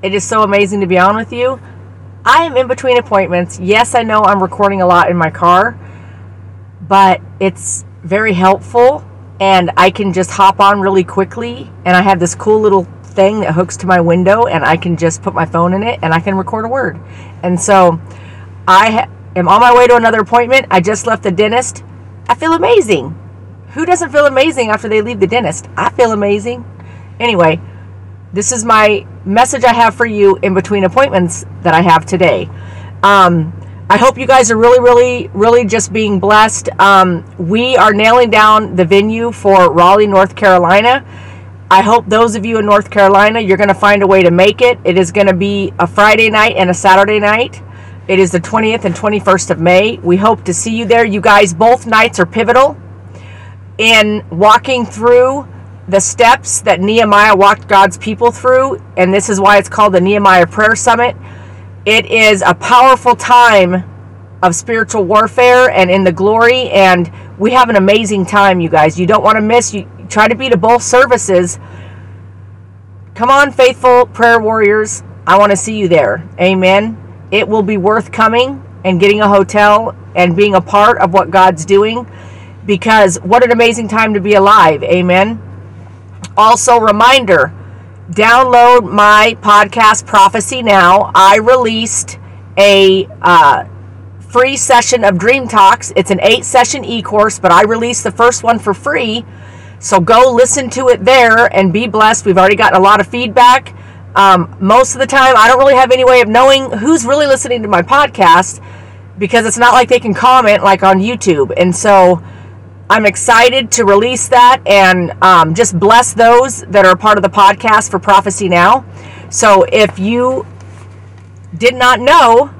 It is so amazing to be on with you. I am in between appointments. Yes, I know I'm recording a lot in my car, but it's very helpful and I can just hop on really quickly and I have this cool little thing that hooks to my window and I can just put my phone in it and I can record a word. And so I ha- am on my way to another appointment. I just left the dentist. I feel amazing. Who doesn't feel amazing after they leave the dentist? I feel amazing. Anyway, this is my message I have for you in between appointments that I have today. Um, I hope you guys are really, really, really just being blessed. Um, we are nailing down the venue for Raleigh, North Carolina. I hope those of you in North Carolina, you're going to find a way to make it. It is going to be a Friday night and a Saturday night. It is the 20th and 21st of May. We hope to see you there. You guys, both nights are pivotal in walking through the steps that Nehemiah walked God's people through, and this is why it's called the Nehemiah Prayer Summit. It is a powerful time of spiritual warfare and in the glory, and we have an amazing time, you guys. You don't want to miss. You try to be to both services. Come on, faithful prayer warriors. I want to see you there. Amen. It will be worth coming and getting a hotel and being a part of what God's doing because what an amazing time to be alive. Amen. Also, reminder download my podcast, Prophecy Now. I released a uh, free session of Dream Talks. It's an eight session e course, but I released the first one for free. So go listen to it there and be blessed. We've already gotten a lot of feedback. Um, most of the time, I don't really have any way of knowing who's really listening to my podcast because it's not like they can comment like on YouTube. And so, I'm excited to release that and um, just bless those that are part of the podcast for Prophecy Now. So if you did not know,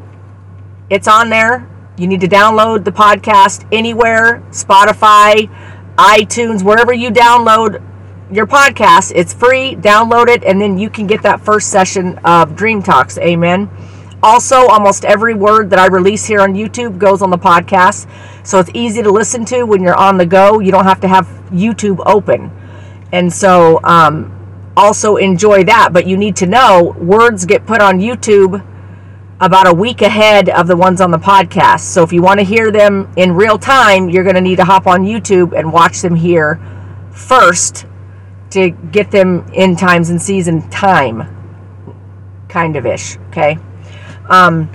it's on there. You need to download the podcast anywhere Spotify, iTunes, wherever you download your podcast. It's free. Download it, and then you can get that first session of Dream Talks. Amen. Also, almost every word that I release here on YouTube goes on the podcast. So it's easy to listen to when you're on the go. You don't have to have YouTube open. And so, um, also enjoy that. But you need to know words get put on YouTube about a week ahead of the ones on the podcast. So if you want to hear them in real time, you're going to need to hop on YouTube and watch them here first to get them in times and season time. Kind of ish. Okay. Um,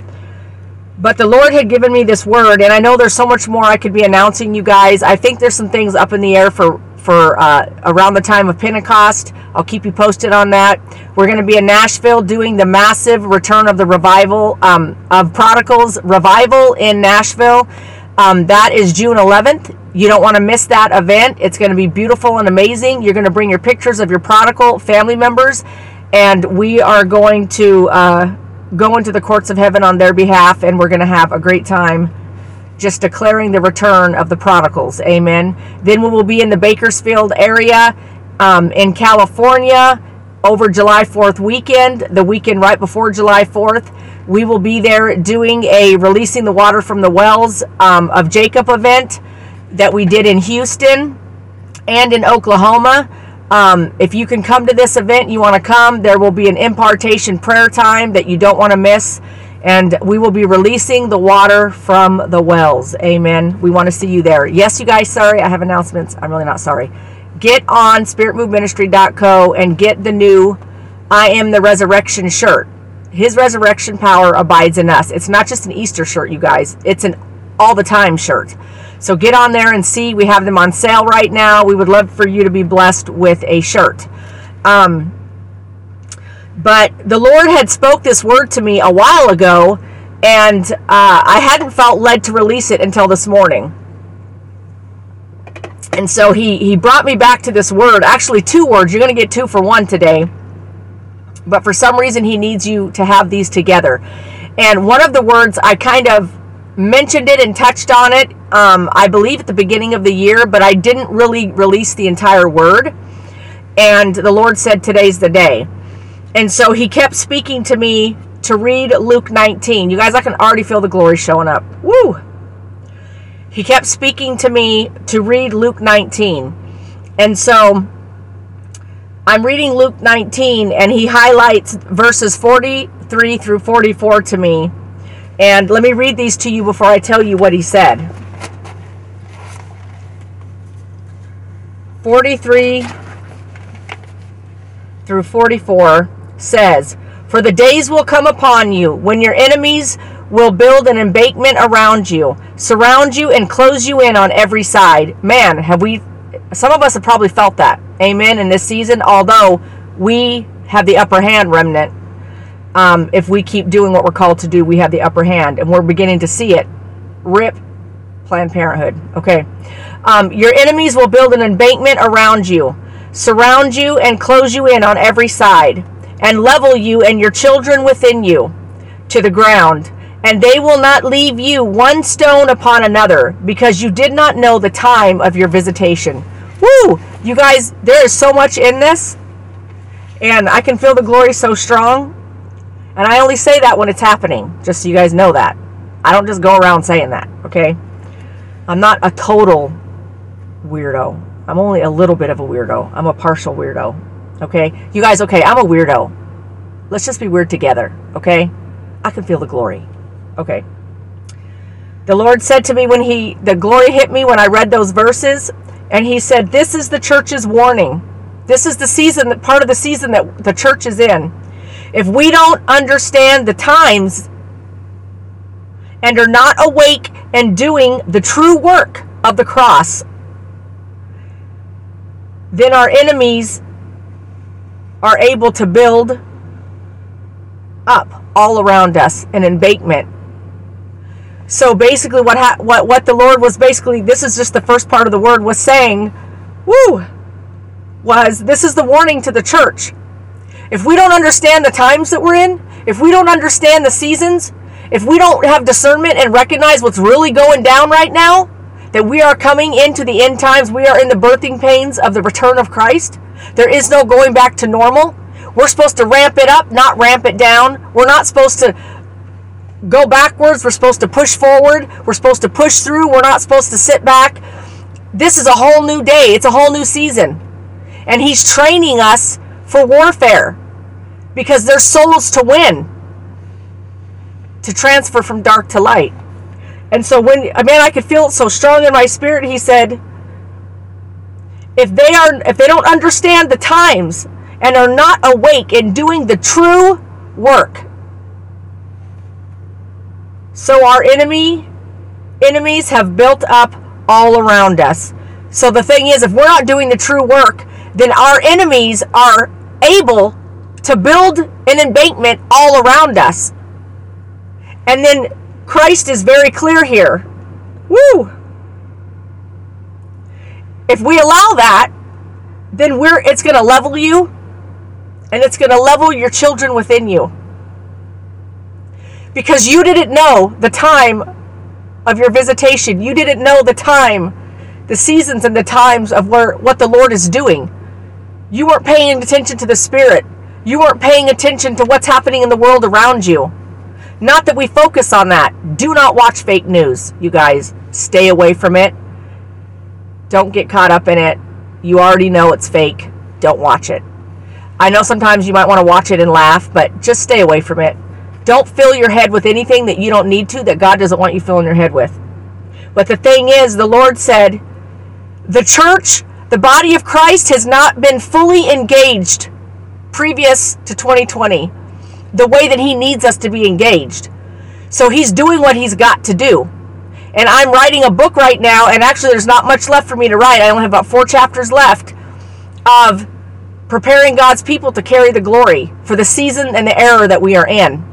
but the Lord had given me this word, and I know there's so much more I could be announcing, you guys. I think there's some things up in the air for for uh, around the time of Pentecost. I'll keep you posted on that. We're going to be in Nashville doing the massive return of the revival um, of prodigals revival in Nashville. Um, that is June 11th. You don't want to miss that event. It's going to be beautiful and amazing. You're going to bring your pictures of your prodigal family members, and we are going to. Uh, go into the courts of heaven on their behalf, and we're going to have a great time just declaring the return of the prodigals. Amen. Then we will be in the Bakersfield area um, in California over July 4th weekend, the weekend right before July 4th. We will be there doing a releasing the water from the wells um, of Jacob event that we did in Houston and in Oklahoma. Um, if you can come to this event, you want to come, there will be an impartation prayer time that you don't want to miss. And we will be releasing the water from the wells. Amen. We want to see you there. Yes, you guys, sorry, I have announcements. I'm really not sorry. Get on spiritmoveministry.co and get the new I am the resurrection shirt. His resurrection power abides in us. It's not just an Easter shirt, you guys. It's an all the time shirt. So get on there and see. We have them on sale right now. We would love for you to be blessed with a shirt. Um, but the Lord had spoke this word to me a while ago, and uh, I hadn't felt led to release it until this morning. And so he he brought me back to this word. Actually, two words. You're going to get two for one today. But for some reason, he needs you to have these together. And one of the words I kind of mentioned it and touched on it, um, I believe, at the beginning of the year, but I didn't really release the entire word. And the Lord said, Today's the day. And so he kept speaking to me to read Luke 19. You guys, I can already feel the glory showing up. Woo! He kept speaking to me to read Luke 19. And so I'm reading Luke 19, and he highlights verses 43 through 44 to me and let me read these to you before I tell you what he said. 43 through 44 says, For the days will come upon you when your enemies will build an embankment around you, surround you, and close you in on every side. Man, have we, some of us have probably felt that. Amen. In this season, although we have the upper hand, remnant um, if we keep doing what we're called to do, we have the upper hand, and we're beginning to see it. Rip Planned Parenthood. Okay. Um, your enemies will build an embankment around you, surround you, and close you in on every side, and level you and your children within you to the ground. And they will not leave you one stone upon another, because you did not know the time of your visitation. Woo! You guys, there is so much in this, and I can feel the glory so strong. And I only say that when it's happening, just so you guys know that. I don't just go around saying that, okay? I'm not a total weirdo. I'm only a little bit of a weirdo. I'm a partial weirdo, okay? You guys, okay, I'm a weirdo. Let's just be weird together, okay? I can feel the glory, okay? The Lord said to me when He, the glory hit me when I read those verses, and He said, This is the church's warning. This is the season, that part of the season that the church is in if we don't understand the times and are not awake and doing the true work of the cross, then our enemies are able to build up all around us an embankment. So basically, what ha- what what the Lord was basically this is just the first part of the word was saying, woo, was this is the warning to the church if we don't understand the times that we're in, if we don't understand the seasons, if we don't have discernment and recognize what's really going down right now, that we are coming into the end times, we are in the birthing pains of the return of Christ. There is no going back to normal. We're supposed to ramp it up, not ramp it down. We're not supposed to go backwards. We're supposed to push forward. We're supposed to push through. We're not supposed to sit back. This is a whole new day. It's a whole new season. And He's training us for warfare because there's souls to win to transfer from dark to light. And so when a man I could feel it so strong in my spirit, he said, if they are if they don't understand the times and are not awake in doing the true work. So our enemy enemies have built up all around us. So the thing is if we're not doing the true work, then our enemies are able to build an embankment all around us. And then Christ is very clear here. Woo! If we allow that, then we're it's going to level you and it's going to level your children within you. because you didn't know the time of your visitation. You didn't know the time, the seasons and the times of where what the Lord is doing. You weren't paying attention to the Spirit. You weren't paying attention to what's happening in the world around you. Not that we focus on that. Do not watch fake news, you guys. Stay away from it. Don't get caught up in it. You already know it's fake. Don't watch it. I know sometimes you might want to watch it and laugh, but just stay away from it. Don't fill your head with anything that you don't need to, that God doesn't want you filling your head with. But the thing is, the Lord said, the church, the body of Christ, has not been fully engaged previous to 2020 the way that He needs us to be engaged. So He's doing what He's got to do. And I'm writing a book right now, and actually, there's not much left for me to write. I only have about four chapters left of preparing God's people to carry the glory for the season and the era that we are in.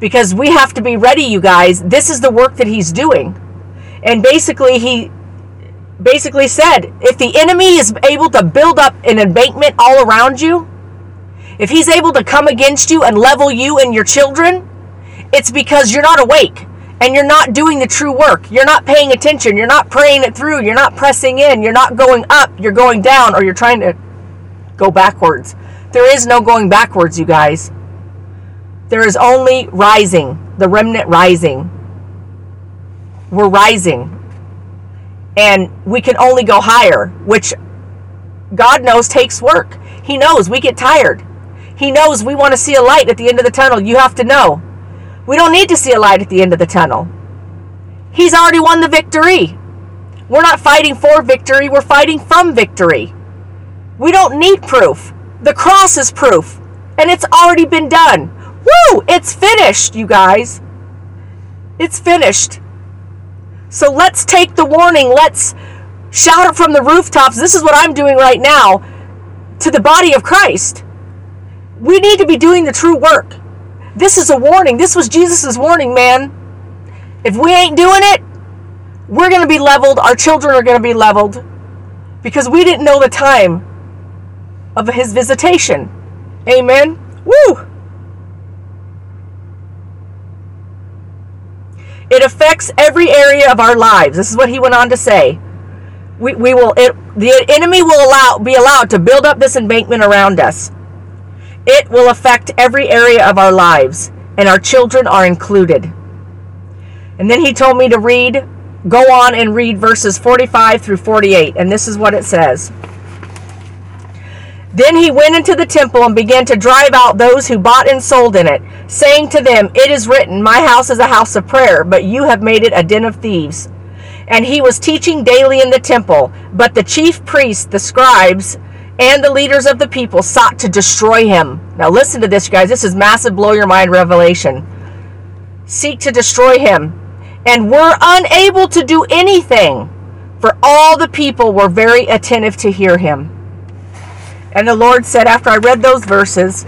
Because we have to be ready, you guys. This is the work that He's doing. And basically, He basically said if the enemy is able to build up an embankment all around you, if he's able to come against you and level you and your children, it's because you're not awake and you're not doing the true work. You're not paying attention. You're not praying it through. You're not pressing in. You're not going up. You're going down or you're trying to go backwards. There is no going backwards, you guys. There is only rising, the remnant rising. We're rising. And we can only go higher, which God knows takes work. He knows we get tired. He knows we want to see a light at the end of the tunnel. You have to know. We don't need to see a light at the end of the tunnel. He's already won the victory. We're not fighting for victory, we're fighting from victory. We don't need proof. The cross is proof, and it's already been done. Woo! It's finished, you guys. It's finished. So let's take the warning. Let's shout it from the rooftops. This is what I'm doing right now to the body of Christ. We need to be doing the true work. This is a warning. This was Jesus' warning, man. If we ain't doing it, we're going to be leveled. Our children are going to be leveled because we didn't know the time of his visitation. Amen. Woo! It affects every area of our lives. This is what he went on to say. We, we will it, the enemy will allow be allowed to build up this embankment around us. It will affect every area of our lives, and our children are included. And then he told me to read, go on and read verses 45 through 48, and this is what it says. Then he went into the temple and began to drive out those who bought and sold in it, saying to them, It is written, My house is a house of prayer, but you have made it a den of thieves. And he was teaching daily in the temple, but the chief priests, the scribes, and the leaders of the people sought to destroy him. Now, listen to this, guys. This is massive, blow your mind revelation. Seek to destroy him, and were unable to do anything, for all the people were very attentive to hear him. And the Lord said, after I read those verses,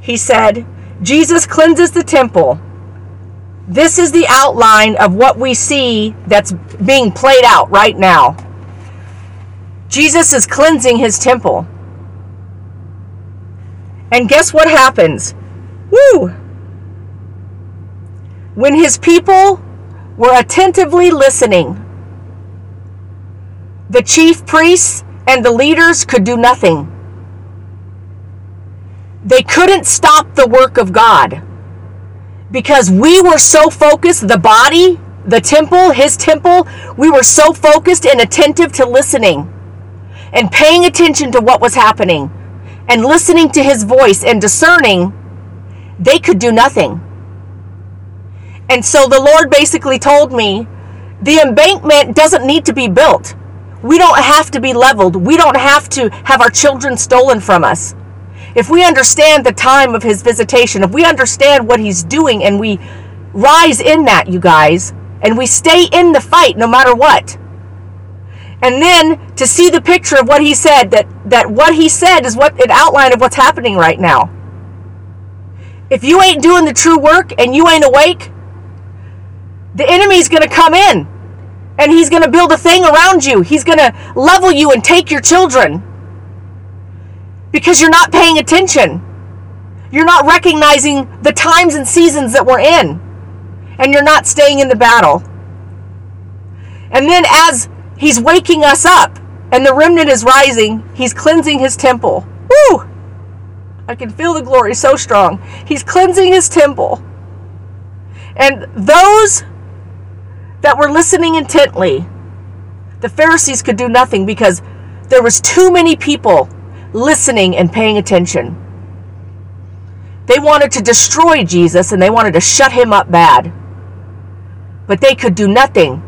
He said, Jesus cleanses the temple. This is the outline of what we see that's being played out right now. Jesus is cleansing his temple. And guess what happens? Woo! When his people were attentively listening, the chief priests and the leaders could do nothing. They couldn't stop the work of God because we were so focused, the body, the temple, his temple, we were so focused and attentive to listening and paying attention to what was happening and listening to his voice and discerning, they could do nothing. And so the Lord basically told me the embankment doesn't need to be built. We don't have to be leveled. We don't have to have our children stolen from us. If we understand the time of his visitation, if we understand what he's doing and we rise in that, you guys, and we stay in the fight no matter what, and then to see the picture of what he said that that what he said is what an outline of what's happening right now if you ain't doing the true work and you ain't awake the enemy's going to come in and he's going to build a thing around you he's going to level you and take your children because you're not paying attention You're not recognizing the times and seasons that we're in. And you're not staying in the battle. And then as he's waking us up and the remnant is rising, he's cleansing his temple. Woo! I can feel the glory so strong. He's cleansing his temple. And those that were listening intently, the Pharisees could do nothing because there was too many people listening and paying attention. They wanted to destroy Jesus and they wanted to shut him up bad. But they could do nothing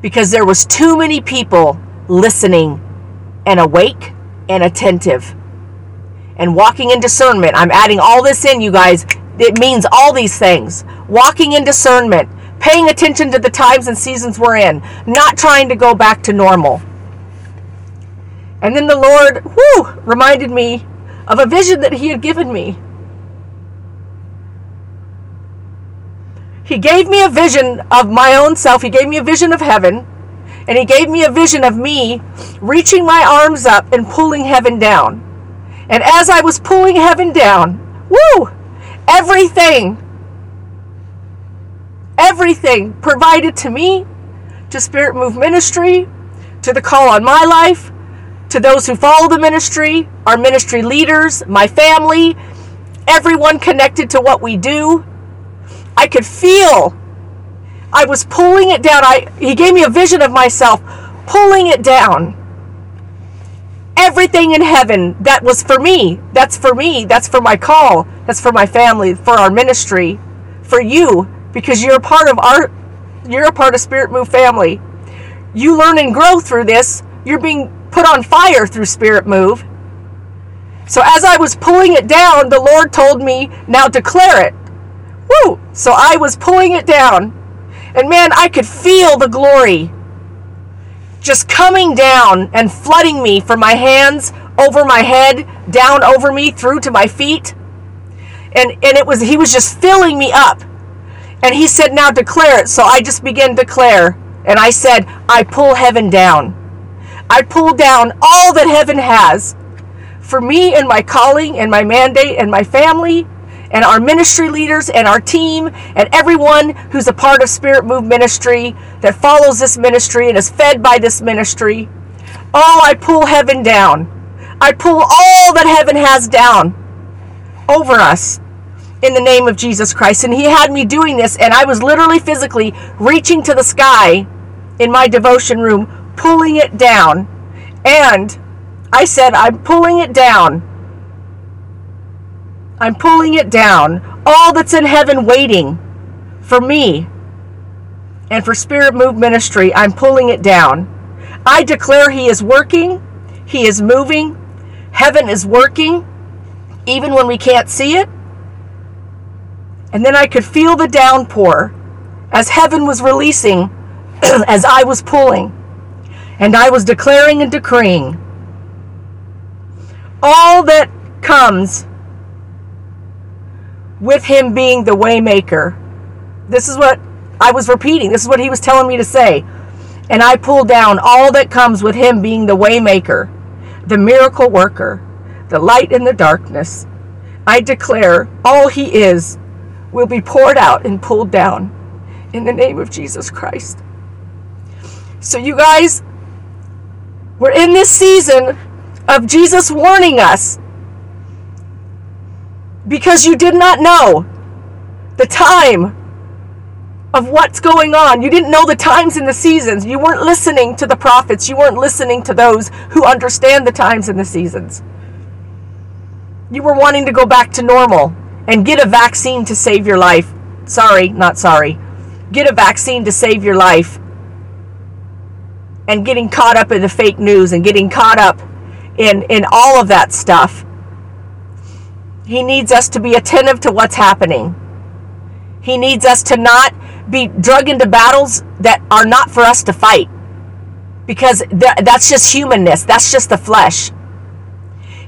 because there was too many people listening and awake and attentive and walking in discernment. I'm adding all this in, you guys. It means all these things. Walking in discernment, paying attention to the times and seasons we're in, not trying to go back to normal. And then the Lord, whoo, reminded me of a vision that He had given me. He gave me a vision of my own self. He gave me a vision of heaven. And He gave me a vision of me reaching my arms up and pulling heaven down. And as I was pulling heaven down, woo, everything, everything provided to me, to Spirit Move Ministry, to the call on my life, to those who follow the ministry, our ministry leaders, my family, everyone connected to what we do. I could feel I was pulling it down. I he gave me a vision of myself pulling it down. Everything in heaven that was for me. That's for me. That's for my call. That's for my family, for our ministry, for you because you're a part of our you're a part of Spirit Move family. You learn and grow through this. You're being put on fire through Spirit Move. So as I was pulling it down, the Lord told me, now declare it. Woo! So I was pulling it down. And man, I could feel the glory just coming down and flooding me from my hands over my head, down over me, through to my feet. And and it was he was just filling me up. And he said, Now declare it. So I just began to declare. And I said, I pull heaven down. I pull down all that heaven has for me and my calling and my mandate and my family and our ministry leaders and our team and everyone who's a part of Spirit Move Ministry that follows this ministry and is fed by this ministry. Oh, I pull heaven down. I pull all that heaven has down over us in the name of Jesus Christ. And He had me doing this, and I was literally physically reaching to the sky in my devotion room, pulling it down. And I said, I'm pulling it down. I'm pulling it down. All that's in heaven waiting for me and for Spirit Move Ministry, I'm pulling it down. I declare He is working, He is moving, heaven is working, even when we can't see it. And then I could feel the downpour as heaven was releasing, as I was pulling. And I was declaring and decreeing all that comes with him being the waymaker. This is what I was repeating. This is what he was telling me to say. And I pull down all that comes with him being the waymaker, the miracle worker, the light in the darkness. I declare all he is will be poured out and pulled down in the name of Jesus Christ. So you guys, we're in this season of Jesus warning us because you did not know the time of what's going on. You didn't know the times and the seasons. You weren't listening to the prophets. You weren't listening to those who understand the times and the seasons. You were wanting to go back to normal and get a vaccine to save your life. Sorry, not sorry. Get a vaccine to save your life. And getting caught up in the fake news and getting caught up in, in all of that stuff. He needs us to be attentive to what's happening. He needs us to not be drug into battles that are not for us to fight. Because that's just humanness, that's just the flesh.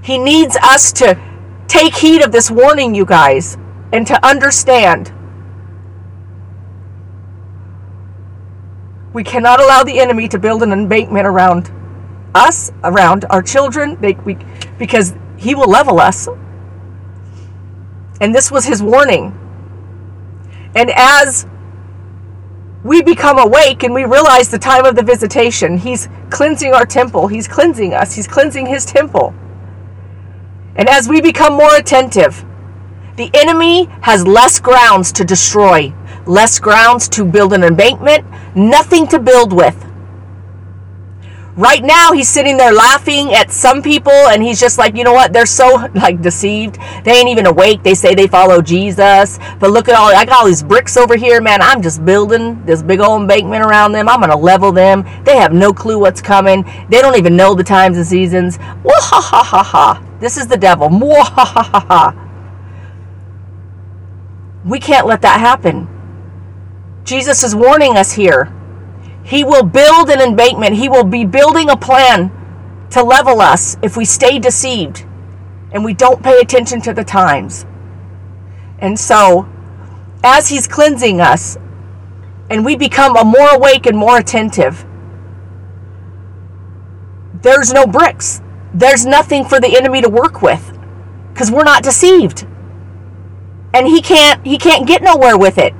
He needs us to take heed of this warning, you guys, and to understand. We cannot allow the enemy to build an embankment around us, around our children, they, we, because he will level us. And this was his warning. And as we become awake and we realize the time of the visitation, he's cleansing our temple. He's cleansing us. He's cleansing his temple. And as we become more attentive, the enemy has less grounds to destroy, less grounds to build an embankment, nothing to build with. Right now, he's sitting there laughing at some people, and he's just like, you know what? They're so like deceived. They ain't even awake. They say they follow Jesus, but look at all I got all these bricks over here, man. I'm just building this big old embankment around them. I'm gonna level them. They have no clue what's coming. They don't even know the times and seasons. Wah ha ha ha ha. This is the devil. Mwah ha ha ha ha. We can't let that happen. Jesus is warning us here. He will build an embankment. He will be building a plan to level us if we stay deceived and we don't pay attention to the times. And so, as He's cleansing us and we become a more awake and more attentive, there's no bricks. There's nothing for the enemy to work with because we're not deceived. And he can't he can't get nowhere with it.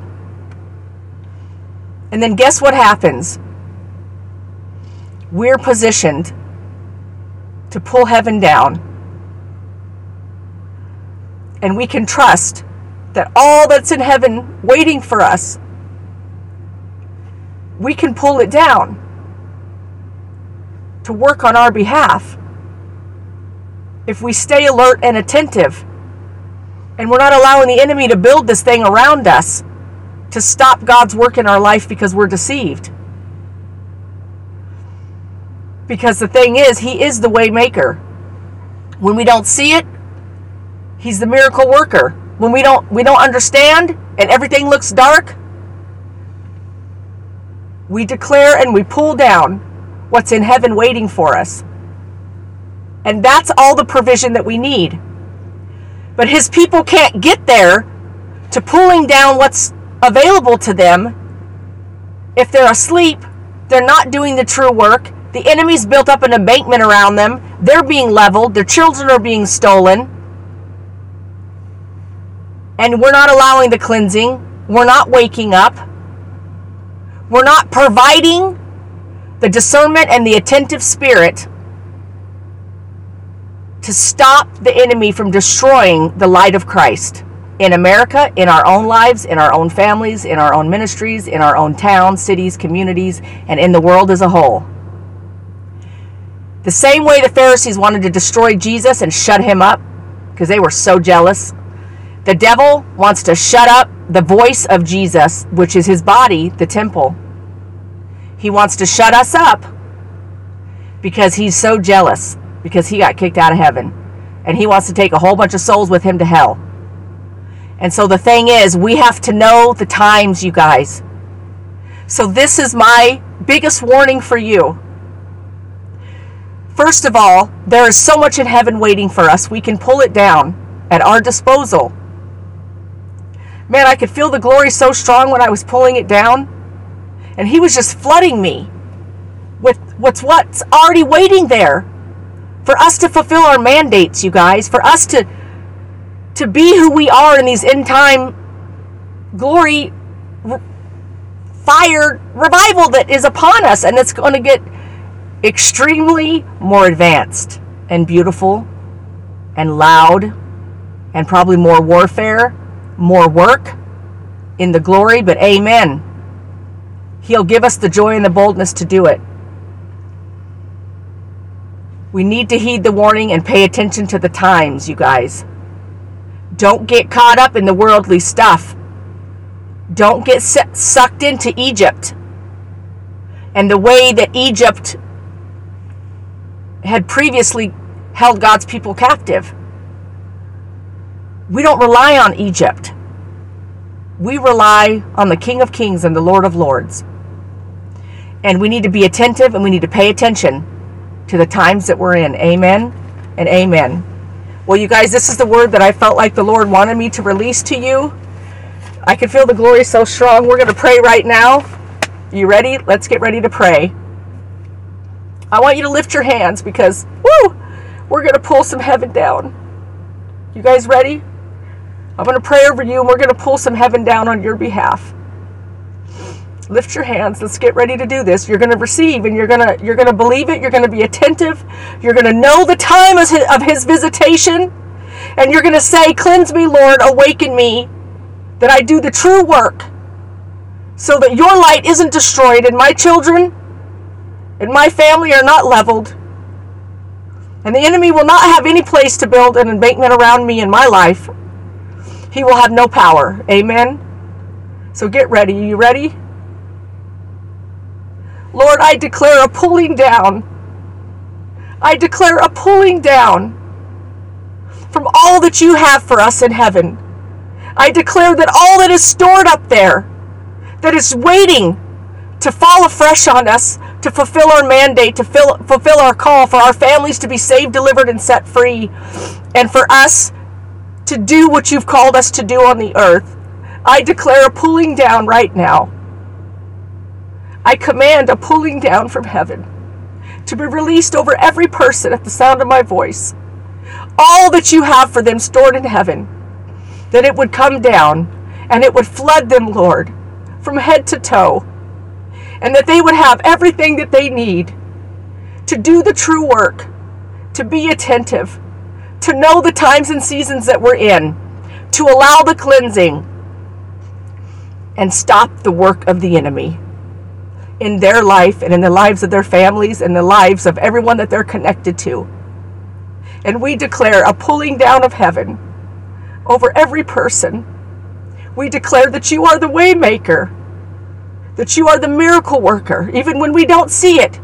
And then guess what happens? We're positioned to pull heaven down. And we can trust that all that's in heaven waiting for us, we can pull it down to work on our behalf if we stay alert and attentive and we're not allowing the enemy to build this thing around us to stop God's work in our life because we're deceived. Because the thing is, He is the way maker. When we don't see it, He's the miracle worker. When we don't we don't understand and everything looks dark, we declare and we pull down what's in heaven waiting for us. And that's all the provision that we need. But his people can't get there to pulling down what's available to them if they're asleep, they're not doing the true work. The enemy's built up an embankment around them. They're being leveled. Their children are being stolen. And we're not allowing the cleansing. We're not waking up. We're not providing the discernment and the attentive spirit to stop the enemy from destroying the light of Christ in America, in our own lives, in our own families, in our own ministries, in our own towns, cities, communities, and in the world as a whole. The same way the Pharisees wanted to destroy Jesus and shut him up because they were so jealous, the devil wants to shut up the voice of Jesus, which is his body, the temple. He wants to shut us up because he's so jealous because he got kicked out of heaven and he wants to take a whole bunch of souls with him to hell. And so the thing is, we have to know the times, you guys. So this is my biggest warning for you. First of all, there is so much in heaven waiting for us. We can pull it down at our disposal. Man, I could feel the glory so strong when I was pulling it down. And he was just flooding me with what's what's already waiting there for us to fulfill our mandates, you guys, for us to to be who we are in these end time glory fire revival that is upon us and it's going to get extremely more advanced and beautiful and loud and probably more warfare, more work in the glory, but amen. He'll give us the joy and the boldness to do it. We need to heed the warning and pay attention to the times, you guys. Don't get caught up in the worldly stuff. Don't get sucked into Egypt and the way that Egypt had previously held God's people captive. We don't rely on Egypt. We rely on the King of Kings and the Lord of Lords. And we need to be attentive and we need to pay attention to the times that we're in. Amen and amen. Well, you guys, this is the word that I felt like the Lord wanted me to release to you. I can feel the glory so strong. We're going to pray right now. You ready? Let's get ready to pray. I want you to lift your hands because, woo, we're going to pull some heaven down. You guys ready? I'm going to pray over you and we're going to pull some heaven down on your behalf. Lift your hands. Let's get ready to do this. You're going to receive and you're going to you're going to believe it. You're going to be attentive. You're going to know the time of his, of his visitation and you're going to say, "Cleanse me, Lord, awaken me that I do the true work." So that your light isn't destroyed and my children and my family are not leveled and the enemy will not have any place to build an embankment around me in my life. He will have no power. Amen. So get ready. Are you ready? Lord, I declare a pulling down. I declare a pulling down from all that you have for us in heaven. I declare that all that is stored up there, that is waiting to fall afresh on us, to fulfill our mandate, to fill, fulfill our call, for our families to be saved, delivered, and set free, and for us to do what you've called us to do on the earth. I declare a pulling down right now. I command a pulling down from heaven to be released over every person at the sound of my voice. All that you have for them stored in heaven, that it would come down and it would flood them, Lord, from head to toe and that they would have everything that they need to do the true work, to be attentive, to know the times and seasons that we're in, to allow the cleansing, and stop the work of the enemy in their life and in the lives of their families and the lives of everyone that they're connected to. And we declare a pulling down of heaven over every person. We declare that you are the waymaker that you are the miracle worker, even when we don't see it.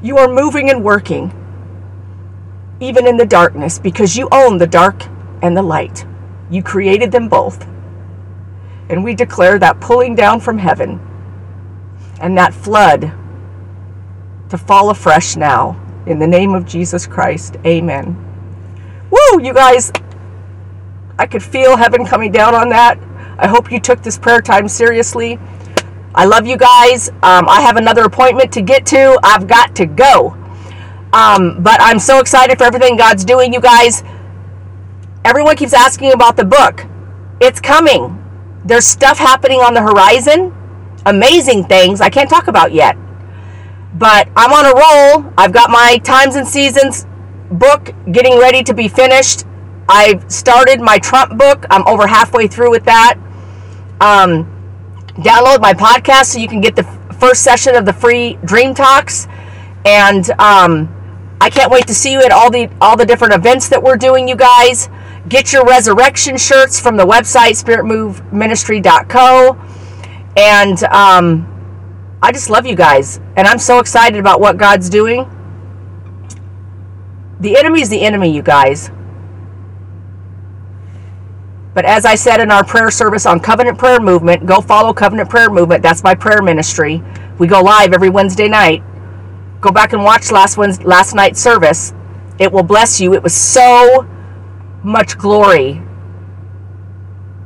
You are moving and working, even in the darkness, because you own the dark and the light. You created them both. And we declare that pulling down from heaven and that flood to fall afresh now. In the name of Jesus Christ, amen. Woo, you guys, I could feel heaven coming down on that. I hope you took this prayer time seriously. I love you guys. Um, I have another appointment to get to. I've got to go. Um, but I'm so excited for everything God's doing, you guys. Everyone keeps asking about the book. It's coming. There's stuff happening on the horizon, amazing things I can't talk about yet. But I'm on a roll. I've got my Times and Seasons book getting ready to be finished. I've started my Trump book. I'm over halfway through with that. Um, download my podcast so you can get the first session of the free Dream Talks. And um, I can't wait to see you at all the all the different events that we're doing, you guys. Get your resurrection shirts from the website spiritmoveministry.co. And um, I just love you guys. And I'm so excited about what God's doing. The enemy is the enemy, you guys. But as I said in our prayer service on Covenant Prayer Movement, go follow Covenant Prayer Movement. That's my prayer ministry. We go live every Wednesday night. Go back and watch last Wednesday, last night's service. It will bless you. It was so much glory.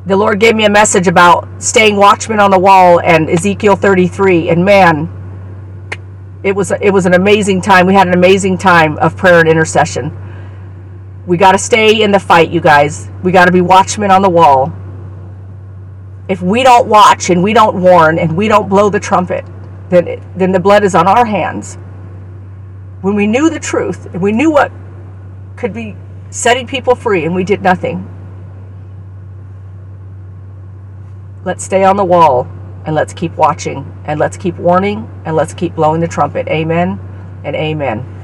The Lord gave me a message about staying watchman on the wall and Ezekiel 33. And man, it was it was an amazing time. We had an amazing time of prayer and intercession. We got to stay in the fight, you guys. We got to be watchmen on the wall. If we don't watch and we don't warn and we don't blow the trumpet, then, then the blood is on our hands. When we knew the truth and we knew what could be setting people free and we did nothing, let's stay on the wall and let's keep watching and let's keep warning and let's keep blowing the trumpet. Amen and amen.